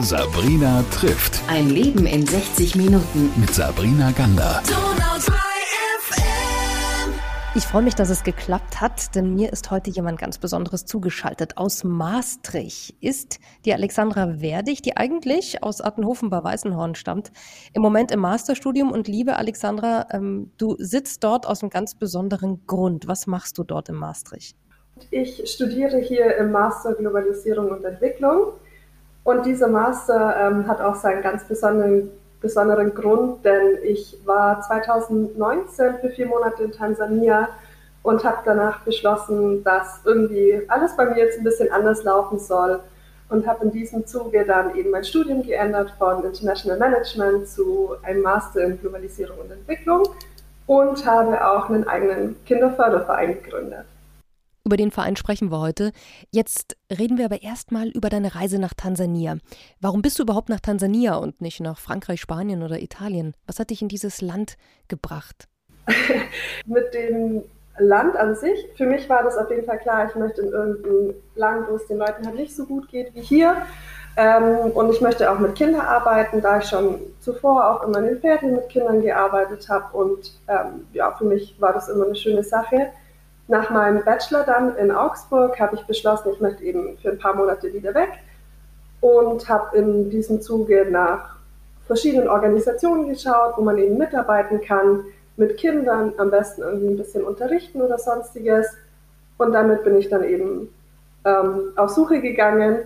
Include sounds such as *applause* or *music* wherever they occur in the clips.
Sabrina trifft. Ein Leben in 60 Minuten. Mit Sabrina Gander. Ich freue mich, dass es geklappt hat, denn mir ist heute jemand ganz Besonderes zugeschaltet. Aus Maastricht ist die Alexandra Werdig, die eigentlich aus Attenhofen bei Weißenhorn stammt, im Moment im Masterstudium. Und liebe Alexandra, ähm, du sitzt dort aus einem ganz besonderen Grund. Was machst du dort in Maastricht? Ich studiere hier im Master Globalisierung und Entwicklung. Und dieser Master ähm, hat auch seinen ganz besonderen besonderen Grund, denn ich war 2019 für vier Monate in Tansania und habe danach beschlossen, dass irgendwie alles bei mir jetzt ein bisschen anders laufen soll und habe in diesem Zuge dann eben mein Studium geändert von International Management zu einem Master in Globalisierung und Entwicklung und habe auch einen eigenen Kinderförderverein gegründet. Über den Verein sprechen wir heute. Jetzt reden wir aber erstmal über deine Reise nach Tansania. Warum bist du überhaupt nach Tansania und nicht nach Frankreich, Spanien oder Italien? Was hat dich in dieses Land gebracht? *laughs* Mit dem Land an sich, für mich war das auf jeden Fall klar, ich möchte in irgendein Land, wo es den Leuten halt nicht so gut geht wie hier. Ähm, und ich möchte auch mit Kindern arbeiten, da ich schon zuvor auch immer in den Ferien mit Kindern gearbeitet habe. Und ähm, ja, für mich war das immer eine schöne Sache. Nach meinem Bachelor dann in Augsburg habe ich beschlossen, ich möchte eben für ein paar Monate wieder weg und habe in diesem Zuge nach verschiedenen Organisationen geschaut, wo man eben mitarbeiten kann, mit Kindern, am besten irgendwie ein bisschen unterrichten oder sonstiges. Und damit bin ich dann eben ähm, auf Suche gegangen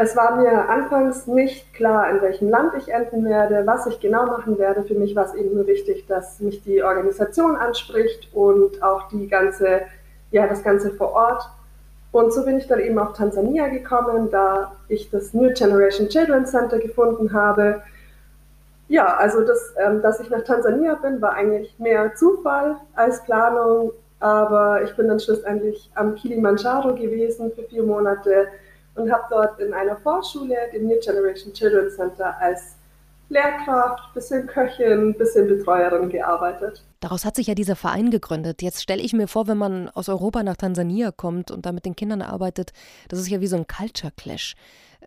es war mir anfangs nicht klar, in welchem Land ich enden werde, was ich genau machen werde. Für mich war es eben nur wichtig, dass mich die Organisation anspricht und auch die ganze, ja, das Ganze vor Ort. Und so bin ich dann eben auf Tansania gekommen, da ich das New Generation Children Center gefunden habe. Ja, also das, ähm, dass ich nach Tansania bin, war eigentlich mehr Zufall als Planung. Aber ich bin dann schlussendlich am Kilimanjaro gewesen für vier Monate und habe dort in einer Vorschule, dem New Generation Children Center, als Lehrkraft, bisschen Köchin, bisschen Betreuerin gearbeitet. Daraus hat sich ja dieser Verein gegründet. Jetzt stelle ich mir vor, wenn man aus Europa nach Tansania kommt und da mit den Kindern arbeitet, das ist ja wie so ein Culture Clash.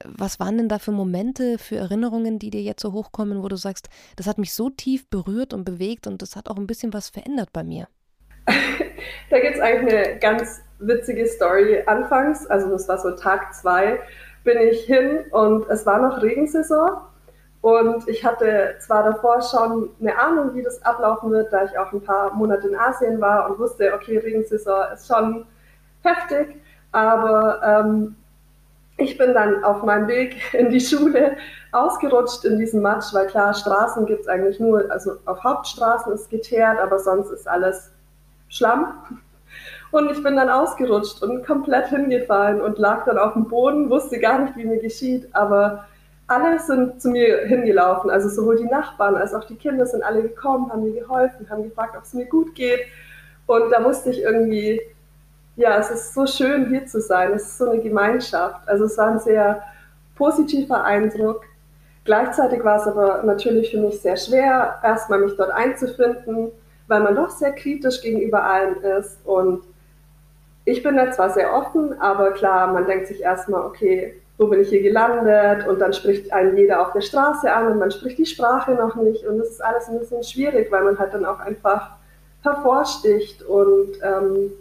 Was waren denn da für Momente, für Erinnerungen, die dir jetzt so hochkommen, wo du sagst, das hat mich so tief berührt und bewegt und das hat auch ein bisschen was verändert bei mir? *laughs* da gibt es eigentlich eine ganz witzige Story. Anfangs, also das war so Tag zwei, bin ich hin und es war noch Regensaison. Und ich hatte zwar davor schon eine Ahnung, wie das ablaufen wird, da ich auch ein paar Monate in Asien war und wusste, okay, Regensaison ist schon heftig, aber ähm, ich bin dann auf meinem Weg *laughs* in die Schule ausgerutscht in diesem Matsch, weil klar, Straßen gibt es eigentlich nur, also auf Hauptstraßen ist geteert, aber sonst ist alles Schlamm. Und ich bin dann ausgerutscht und komplett hingefallen und lag dann auf dem Boden, wusste gar nicht, wie mir geschieht, aber alle sind zu mir hingelaufen, also sowohl die Nachbarn als auch die Kinder sind alle gekommen, haben mir geholfen, haben gefragt, ob es mir gut geht. Und da musste ich irgendwie, ja, es ist so schön hier zu sein, es ist so eine Gemeinschaft. Also es war ein sehr positiver Eindruck. Gleichzeitig war es aber natürlich für mich sehr schwer, erstmal mich dort einzufinden, weil man doch sehr kritisch gegenüber allem ist und ich bin da zwar sehr offen, aber klar, man denkt sich erstmal, okay, wo bin ich hier gelandet? Und dann spricht einen jeder auf der Straße an und man spricht die Sprache noch nicht. Und das ist alles ein bisschen schwierig, weil man halt dann auch einfach hervorsticht. Und ähm,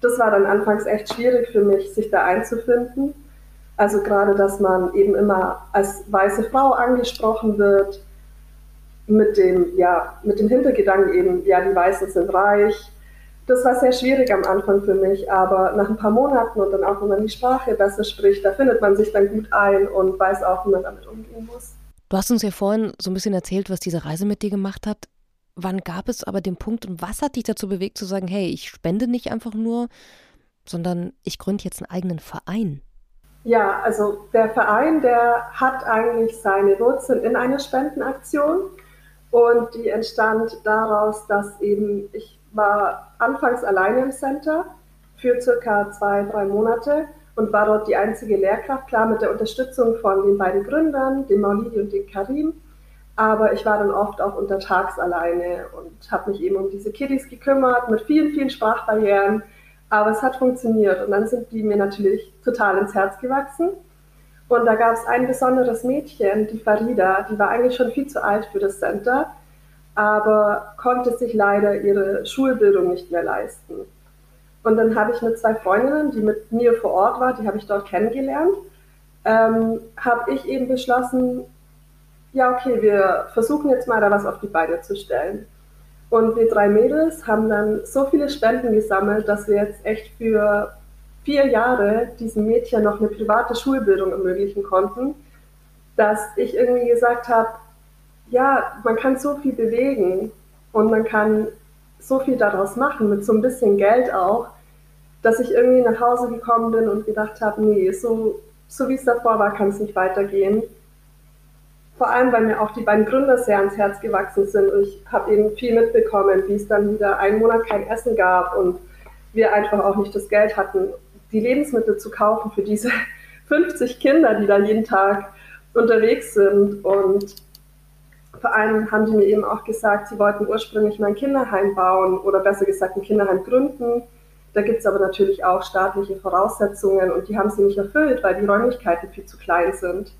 das war dann anfangs echt schwierig für mich, sich da einzufinden. Also gerade, dass man eben immer als weiße Frau angesprochen wird, mit dem, ja, mit dem Hintergedanken eben, ja, die Weißen sind reich, das war sehr schwierig am Anfang für mich, aber nach ein paar Monaten und dann auch, wenn man die Sprache besser spricht, da findet man sich dann gut ein und weiß auch, wie man damit umgehen muss. Du hast uns ja vorhin so ein bisschen erzählt, was diese Reise mit dir gemacht hat. Wann gab es aber den Punkt und was hat dich dazu bewegt zu sagen, hey, ich spende nicht einfach nur, sondern ich gründe jetzt einen eigenen Verein? Ja, also der Verein, der hat eigentlich seine Wurzeln in einer Spendenaktion und die entstand daraus, dass eben ich war anfangs alleine im Center für circa zwei, drei Monate und war dort die einzige Lehrkraft, klar mit der Unterstützung von den beiden Gründern, dem Maulidi und dem Karim. Aber ich war dann oft auch untertags alleine und habe mich eben um diese Kiddies gekümmert mit vielen, vielen Sprachbarrieren. Aber es hat funktioniert und dann sind die mir natürlich total ins Herz gewachsen. Und da gab es ein besonderes Mädchen, die Farida, die war eigentlich schon viel zu alt für das Center, aber konnte sich leider ihre Schulbildung nicht mehr leisten. Und dann habe ich mit zwei Freundinnen, die mit mir vor Ort war, die habe ich dort kennengelernt, ähm, habe ich eben beschlossen, ja, okay, wir versuchen jetzt mal da was auf die Beine zu stellen. Und wir drei Mädels haben dann so viele Spenden gesammelt, dass wir jetzt echt für vier Jahre diesem Mädchen noch eine private Schulbildung ermöglichen konnten, dass ich irgendwie gesagt habe, ja, man kann so viel bewegen und man kann so viel daraus machen, mit so ein bisschen Geld auch, dass ich irgendwie nach Hause gekommen bin und gedacht habe, nee, so, so wie es davor war, kann es nicht weitergehen. Vor allem, weil mir auch die beiden Gründer sehr ans Herz gewachsen sind. Und ich habe eben viel mitbekommen, wie es dann wieder einen Monat kein Essen gab und wir einfach auch nicht das Geld hatten, die Lebensmittel zu kaufen für diese *laughs* 50 Kinder, die da jeden Tag unterwegs sind. Und allem haben die mir eben auch gesagt, sie wollten ursprünglich mal ein Kinderheim bauen oder besser gesagt ein Kinderheim gründen. Da gibt es aber natürlich auch staatliche Voraussetzungen und die haben sie nicht erfüllt, weil die Räumlichkeiten viel zu klein sind.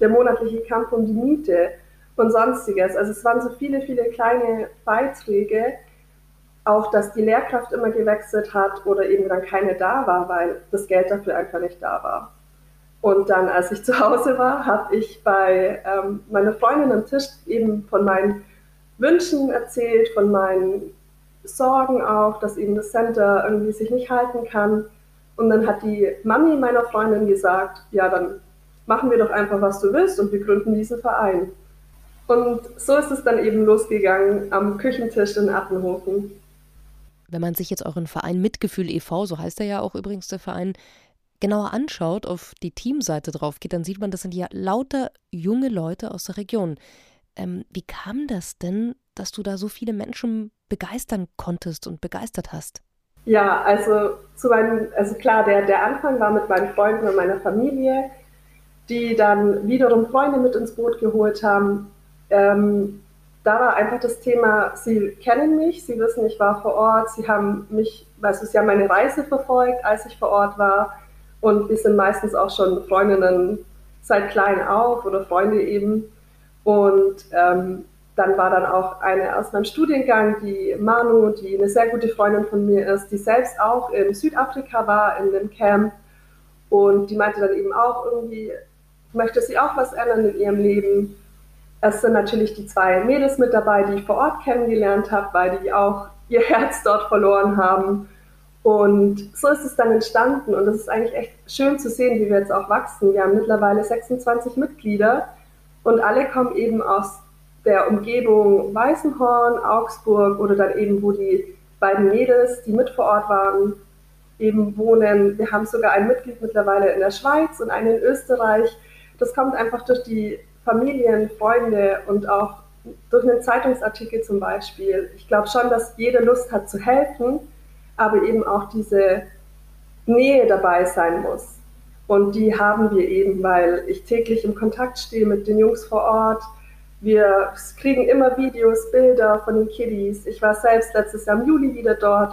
Der monatliche Kampf um die Miete und sonstiges. Also es waren so viele, viele kleine Beiträge, auch dass die Lehrkraft immer gewechselt hat oder eben dann keine da war, weil das Geld dafür einfach nicht da war. Und dann, als ich zu Hause war, habe ich bei ähm, meiner Freundin am Tisch eben von meinen Wünschen erzählt, von meinen Sorgen auch, dass eben das Center irgendwie sich nicht halten kann. Und dann hat die Mami meiner Freundin gesagt, ja, dann machen wir doch einfach, was du willst und wir gründen diesen Verein. Und so ist es dann eben losgegangen am Küchentisch in Attenhofen. Wenn man sich jetzt euren Verein Mitgefühl e.V., so heißt er ja auch übrigens der Verein, genauer anschaut, auf die Teamseite drauf geht, dann sieht man, das sind ja lauter junge Leute aus der Region. Ähm, wie kam das denn, dass du da so viele Menschen begeistern konntest und begeistert hast? Ja, also zu meinem, also klar, der, der Anfang war mit meinen Freunden und meiner Familie, die dann wiederum Freunde mit ins Boot geholt haben. Ähm, da war einfach das Thema, sie kennen mich, sie wissen, ich war vor Ort, sie haben mich, weißt du, sie haben meine Reise verfolgt, als ich vor Ort war. Und wir sind meistens auch schon Freundinnen seit klein auf oder Freunde eben. Und ähm, dann war dann auch eine aus meinem Studiengang, die Manu, die eine sehr gute Freundin von mir ist, die selbst auch in Südafrika war, in dem Camp. Und die meinte dann eben auch irgendwie, möchte sie auch was ändern in ihrem Leben. Es sind natürlich die zwei Mädels mit dabei, die ich vor Ort kennengelernt habe, weil die auch ihr Herz dort verloren haben. Und so ist es dann entstanden und es ist eigentlich echt schön zu sehen, wie wir jetzt auch wachsen. Wir haben mittlerweile 26 Mitglieder und alle kommen eben aus der Umgebung Weißenhorn, Augsburg oder dann eben, wo die beiden Mädels, die mit vor Ort waren, eben wohnen. Wir haben sogar ein Mitglied mittlerweile in der Schweiz und einen in Österreich. Das kommt einfach durch die Familien, Freunde und auch durch einen Zeitungsartikel zum Beispiel. Ich glaube schon, dass jede Lust hat zu helfen aber eben auch diese Nähe dabei sein muss. Und die haben wir eben, weil ich täglich im Kontakt stehe mit den Jungs vor Ort. Wir kriegen immer Videos, Bilder von den Kiddies. Ich war selbst letztes Jahr im Juli wieder dort.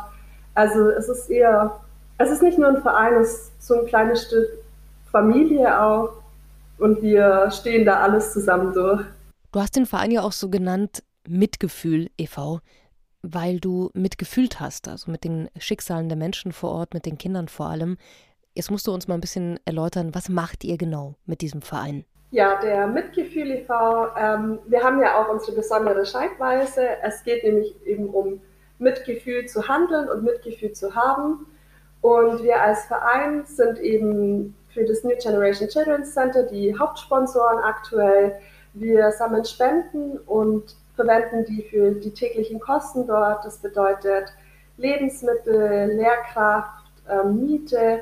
Also es ist eher, es ist nicht nur ein Verein, es ist so ein kleines Stück Familie auch. Und wir stehen da alles zusammen durch. Du hast den Verein ja auch so genannt Mitgefühl e.V weil du mitgefühlt hast, also mit den Schicksalen der Menschen vor Ort, mit den Kindern vor allem. Jetzt musst du uns mal ein bisschen erläutern, was macht ihr genau mit diesem Verein? Ja, der Mitgefühl e.V., ähm, wir haben ja auch unsere besondere Schreibweise. Es geht nämlich eben um Mitgefühl zu handeln und Mitgefühl zu haben. Und wir als Verein sind eben für das New Generation Children's Center die Hauptsponsoren aktuell. Wir sammeln Spenden und verwenden die für die täglichen Kosten dort. Das bedeutet Lebensmittel, Lehrkraft, ähm, Miete.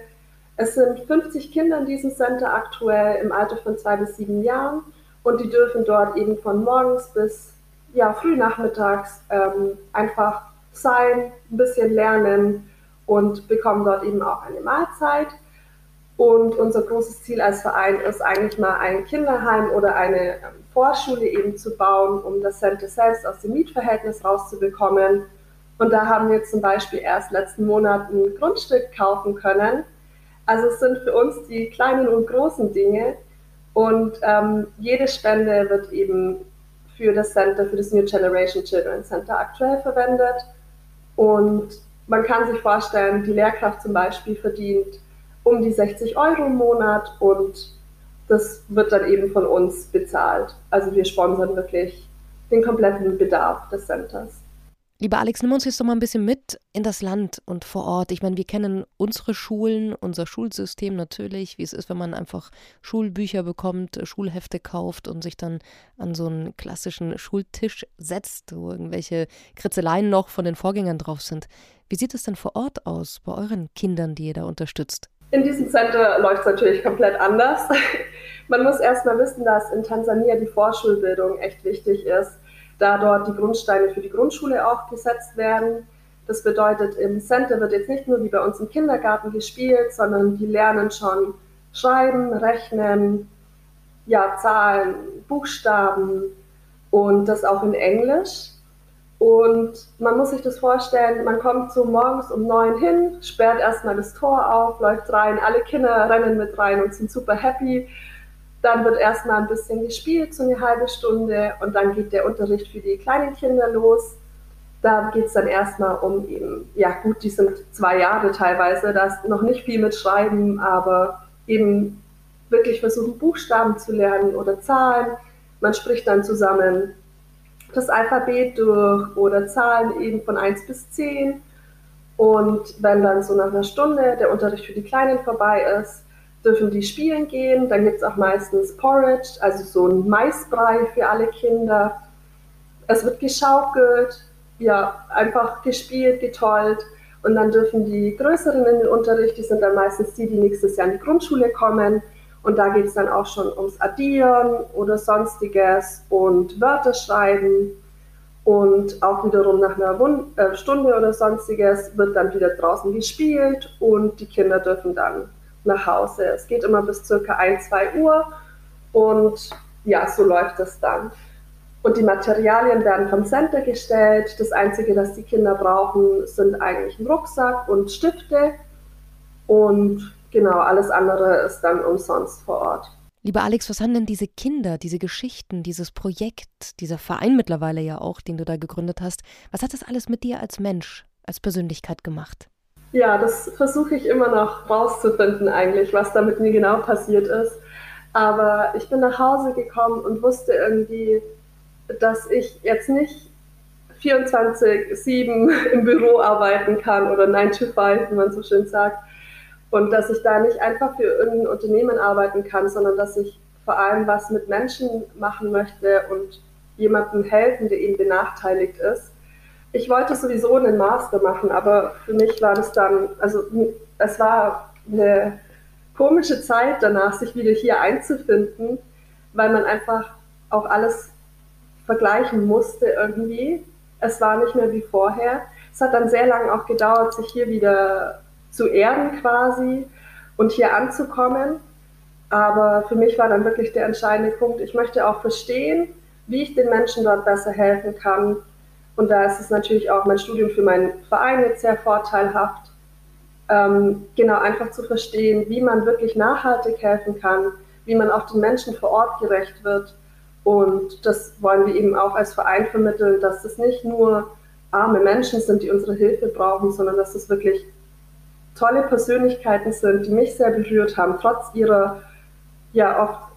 Es sind 50 Kinder in diesem Center aktuell im Alter von zwei bis sieben Jahren und die dürfen dort eben von morgens bis ja, früh nachmittags ähm, einfach sein, ein bisschen lernen und bekommen dort eben auch eine Mahlzeit. Und unser großes Ziel als Verein ist eigentlich mal ein Kinderheim oder eine ähm, Vorschule eben zu bauen, um das Center selbst aus dem Mietverhältnis rauszubekommen. Und da haben wir zum Beispiel erst letzten Monat ein Grundstück kaufen können. Also es sind für uns die kleinen und großen Dinge und ähm, jede Spende wird eben für das Center, für das New Generation Children Center aktuell verwendet. Und man kann sich vorstellen, die Lehrkraft zum Beispiel verdient um die 60 Euro im Monat und das wird dann eben von uns bezahlt. Also wir sponsern wirklich den kompletten Bedarf des Centers. Lieber Alex, nimm uns jetzt doch mal ein bisschen mit in das Land und vor Ort. Ich meine, wir kennen unsere Schulen, unser Schulsystem natürlich, wie es ist, wenn man einfach Schulbücher bekommt, Schulhefte kauft und sich dann an so einen klassischen Schultisch setzt, wo irgendwelche Kritzeleien noch von den Vorgängern drauf sind. Wie sieht es denn vor Ort aus bei euren Kindern, die ihr da unterstützt? In diesem Center läuft es natürlich komplett anders. *laughs* Man muss erstmal wissen, dass in Tansania die Vorschulbildung echt wichtig ist, da dort die Grundsteine für die Grundschule auch gesetzt werden. Das bedeutet, im Center wird jetzt nicht nur wie bei uns im Kindergarten gespielt, sondern die lernen schon Schreiben, Rechnen, ja, Zahlen, Buchstaben und das auch in Englisch. Und man muss sich das vorstellen, man kommt so morgens um neun hin, sperrt erstmal das Tor auf, läuft rein, alle Kinder rennen mit rein und sind super happy. Dann wird erstmal ein bisschen gespielt, so eine halbe Stunde, und dann geht der Unterricht für die kleinen Kinder los. Da geht es dann erstmal um eben, ja gut, die sind zwei Jahre teilweise, da ist noch nicht viel mit Schreiben, aber eben wirklich versuchen, Buchstaben zu lernen oder Zahlen. Man spricht dann zusammen das Alphabet durch oder Zahlen eben von 1 bis 10. Und wenn dann so nach einer Stunde der Unterricht für die Kleinen vorbei ist, dürfen die spielen gehen. Dann gibt es auch meistens Porridge, also so ein Maisbrei für alle Kinder. Es wird geschaukelt, ja, einfach gespielt, getollt. Und dann dürfen die Größeren in den Unterricht, die sind dann meistens die, die nächstes Jahr in die Grundschule kommen, und da geht es dann auch schon ums Addieren oder sonstiges und Wörter schreiben. Und auch wiederum nach einer Wund äh, Stunde oder sonstiges wird dann wieder draußen gespielt und die Kinder dürfen dann nach Hause. Es geht immer bis circa 1, 2 Uhr und ja, so läuft es dann. Und die Materialien werden vom Center gestellt. Das Einzige, das die Kinder brauchen, sind eigentlich ein Rucksack und Stifte. Und Genau, alles andere ist dann umsonst vor Ort. Lieber Alex, was haben denn diese Kinder, diese Geschichten, dieses Projekt, dieser Verein mittlerweile ja auch, den du da gegründet hast, was hat das alles mit dir als Mensch, als Persönlichkeit gemacht? Ja, das versuche ich immer noch rauszufinden eigentlich, was da mit mir genau passiert ist. Aber ich bin nach Hause gekommen und wusste irgendwie, dass ich jetzt nicht 24-7 im Büro arbeiten kann oder 9 to 5, wie man so schön sagt, und dass ich da nicht einfach für irgendein Unternehmen arbeiten kann, sondern dass ich vor allem was mit Menschen machen möchte und jemandem helfen, der eben benachteiligt ist. Ich wollte sowieso einen Master machen, aber für mich war das dann, also es war eine komische Zeit danach, sich wieder hier einzufinden, weil man einfach auch alles vergleichen musste irgendwie. Es war nicht mehr wie vorher. Es hat dann sehr lange auch gedauert, sich hier wieder zu erden quasi und hier anzukommen. Aber für mich war dann wirklich der entscheidende Punkt, ich möchte auch verstehen, wie ich den Menschen dort besser helfen kann. Und da ist es natürlich auch mein Studium für meinen Verein jetzt sehr vorteilhaft, ähm, genau einfach zu verstehen, wie man wirklich nachhaltig helfen kann, wie man auch den Menschen vor Ort gerecht wird. Und das wollen wir eben auch als Verein vermitteln, dass es nicht nur arme Menschen sind, die unsere Hilfe brauchen, sondern dass es wirklich tolle Persönlichkeiten sind, die mich sehr berührt haben, trotz ihrer ja oft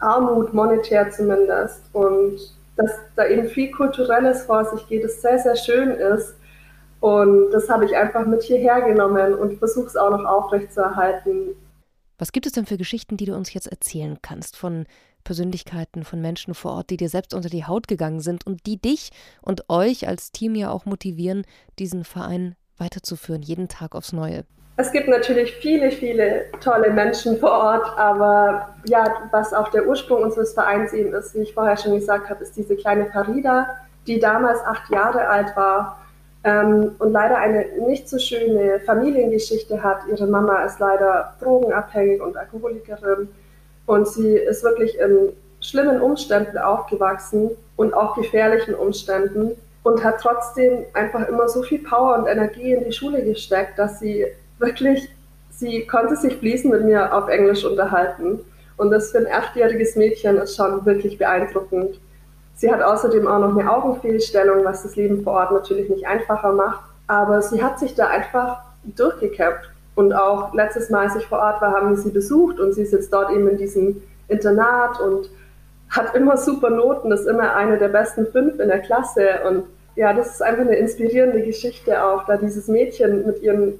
Armut, monetär zumindest. Und dass da eben viel Kulturelles vor sich geht, das sehr, sehr schön ist. Und das habe ich einfach mit hierher genommen und versuche es auch noch aufrechtzuerhalten. Was gibt es denn für Geschichten, die du uns jetzt erzählen kannst von Persönlichkeiten, von Menschen vor Ort, die dir selbst unter die Haut gegangen sind und die dich und euch als Team ja auch motivieren, diesen Verein weiterzuführen, jeden Tag aufs Neue? Es gibt natürlich viele, viele tolle Menschen vor Ort, aber ja, was auch der Ursprung unseres Vereins eben ist, wie ich vorher schon gesagt habe, ist diese kleine Farida, die damals acht Jahre alt war ähm, und leider eine nicht so schöne Familiengeschichte hat. Ihre Mama ist leider drogenabhängig und Alkoholikerin und sie ist wirklich in schlimmen Umständen aufgewachsen und auch gefährlichen Umständen und hat trotzdem einfach immer so viel Power und Energie in die Schule gesteckt, dass sie wirklich sie konnte sich fließend mit mir auf Englisch unterhalten. Und das für ein achtjähriges Mädchen ist schon wirklich beeindruckend. Sie hat außerdem auch noch eine Augenfehlstellung, was das Leben vor Ort natürlich nicht einfacher macht. Aber sie hat sich da einfach durchgekämpft. Und auch letztes Mal, als ich vor Ort war, haben wir sie besucht und sie ist jetzt dort eben in diesem Internat und hat immer super Noten, ist immer eine der besten fünf in der Klasse. Und ja, das ist einfach eine inspirierende Geschichte auch, da dieses Mädchen mit ihren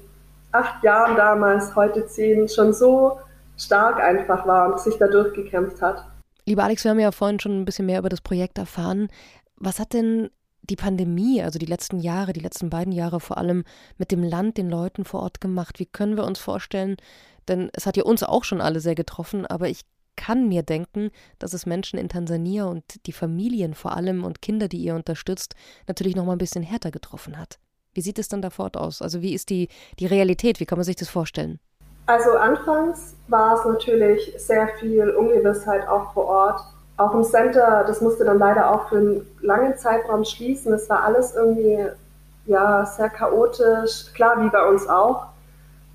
acht Jahren damals, heute zehn, schon so stark einfach war und sich da durchgekämpft hat. Lieber Alex, wir haben ja vorhin schon ein bisschen mehr über das Projekt erfahren. Was hat denn die Pandemie, also die letzten Jahre, die letzten beiden Jahre vor allem mit dem Land, den Leuten vor Ort gemacht? Wie können wir uns vorstellen, denn es hat ja uns auch schon alle sehr getroffen, aber ich kann mir denken, dass es Menschen in Tansania und die Familien vor allem und Kinder, die ihr unterstützt, natürlich noch mal ein bisschen härter getroffen hat. Wie sieht es dann da fort aus? Also wie ist die, die Realität? Wie kann man sich das vorstellen? Also anfangs war es natürlich sehr viel Ungewissheit auch vor Ort. Auch im Center, das musste dann leider auch für einen langen Zeitraum schließen. Es war alles irgendwie ja, sehr chaotisch, klar wie bei uns auch.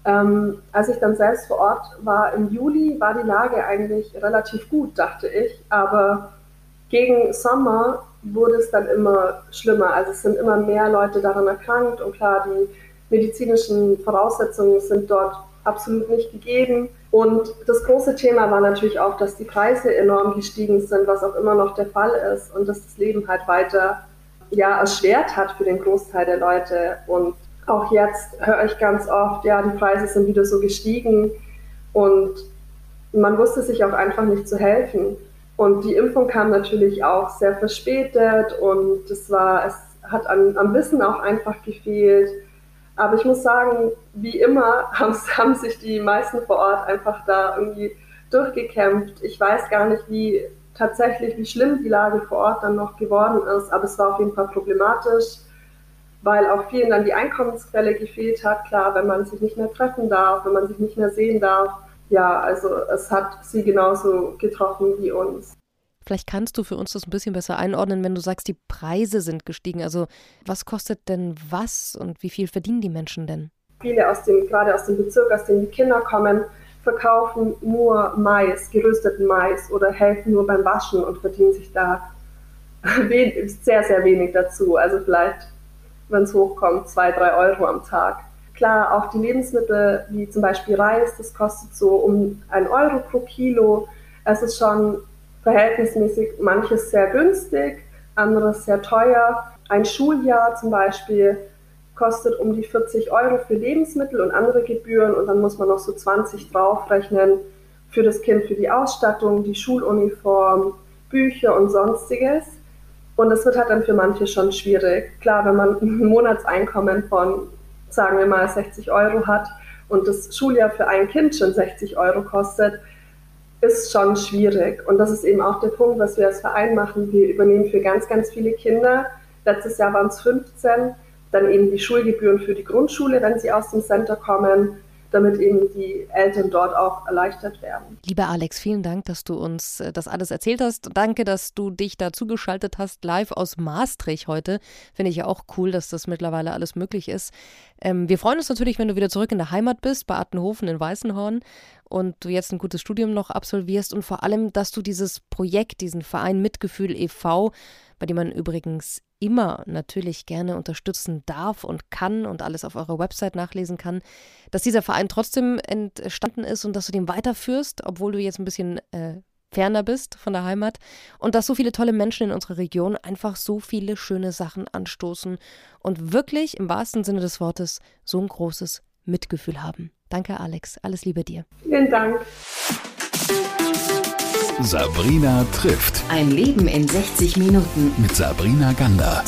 Ähm, als ich dann selbst vor Ort war im Juli, war die Lage eigentlich relativ gut, dachte ich. Aber gegen Sommer wurde es dann immer schlimmer. Also es sind immer mehr Leute daran erkrankt und klar, die medizinischen Voraussetzungen sind dort absolut nicht gegeben. Und das große Thema war natürlich auch, dass die Preise enorm gestiegen sind, was auch immer noch der Fall ist und dass das Leben halt weiter ja, erschwert hat für den Großteil der Leute. Und auch jetzt höre ich ganz oft, ja, die Preise sind wieder so gestiegen und man wusste sich auch einfach nicht zu helfen. Und die Impfung kam natürlich auch sehr verspätet und es war, es hat an, am Wissen auch einfach gefehlt. Aber ich muss sagen, wie immer *laughs* haben, haben sich die meisten vor Ort einfach da irgendwie durchgekämpft. Ich weiß gar nicht, wie tatsächlich, wie schlimm die Lage vor Ort dann noch geworden ist, aber es war auf jeden Fall problematisch weil auch vielen dann die Einkommensquelle gefehlt hat. Klar, wenn man sich nicht mehr treffen darf, wenn man sich nicht mehr sehen darf. Ja, also es hat sie genauso getroffen wie uns. Vielleicht kannst du für uns das ein bisschen besser einordnen, wenn du sagst, die Preise sind gestiegen. Also was kostet denn was und wie viel verdienen die Menschen denn? Viele aus dem, gerade aus dem Bezirk, aus dem die Kinder kommen, verkaufen nur Mais, gerösteten Mais oder helfen nur beim Waschen und verdienen sich da *laughs* sehr, sehr wenig dazu. Also vielleicht wenn es hochkommt, zwei, drei Euro am Tag. Klar, auch die Lebensmittel wie zum Beispiel Reis, das kostet so um ein Euro pro Kilo. Es ist schon verhältnismäßig manches sehr günstig, anderes sehr teuer. Ein Schuljahr zum Beispiel kostet um die 40 Euro für Lebensmittel und andere Gebühren und dann muss man noch so 20 draufrechnen für das Kind, für die Ausstattung, die Schuluniform, Bücher und sonstiges. Und das wird halt dann für manche schon schwierig. Klar, wenn man *laughs* ein Monatseinkommen von, sagen wir mal, 60 Euro hat und das Schuljahr für ein Kind schon 60 Euro kostet, ist schon schwierig. Und das ist eben auch der Punkt, was wir als Verein machen. Wir übernehmen für ganz, ganz viele Kinder. Letztes Jahr waren es 15. Dann eben die Schulgebühren für die Grundschule, wenn sie aus dem Center kommen damit eben die Eltern dort auch erleichtert werden. Lieber Alex, vielen Dank, dass du uns äh, das alles erzählt hast. Danke, dass du dich da zugeschaltet hast, live aus Maastricht heute. Finde ich ja auch cool, dass das mittlerweile alles möglich ist. Ähm, wir freuen uns natürlich, wenn du wieder zurück in der Heimat bist, bei Attenhofen in Weißenhorn und du jetzt ein gutes Studium noch absolvierst und vor allem, dass du dieses Projekt, diesen Verein Mitgefühl e.V., bei dem man übrigens immer natürlich gerne unterstützen darf und kann und alles auf eurer Website nachlesen kann, dass dieser Verein trotzdem entstanden ist und dass du den weiterführst, obwohl du jetzt ein bisschen äh, ferner bist von der Heimat und dass so viele tolle Menschen in unserer Region einfach so viele schöne Sachen anstoßen und wirklich im wahrsten Sinne des Wortes so ein großes Mitgefühl haben. Danke, Alex. Alles Liebe dir. Vielen Dank. Sabrina trifft. Ein Leben in 60 Minuten. Mit Sabrina Gander.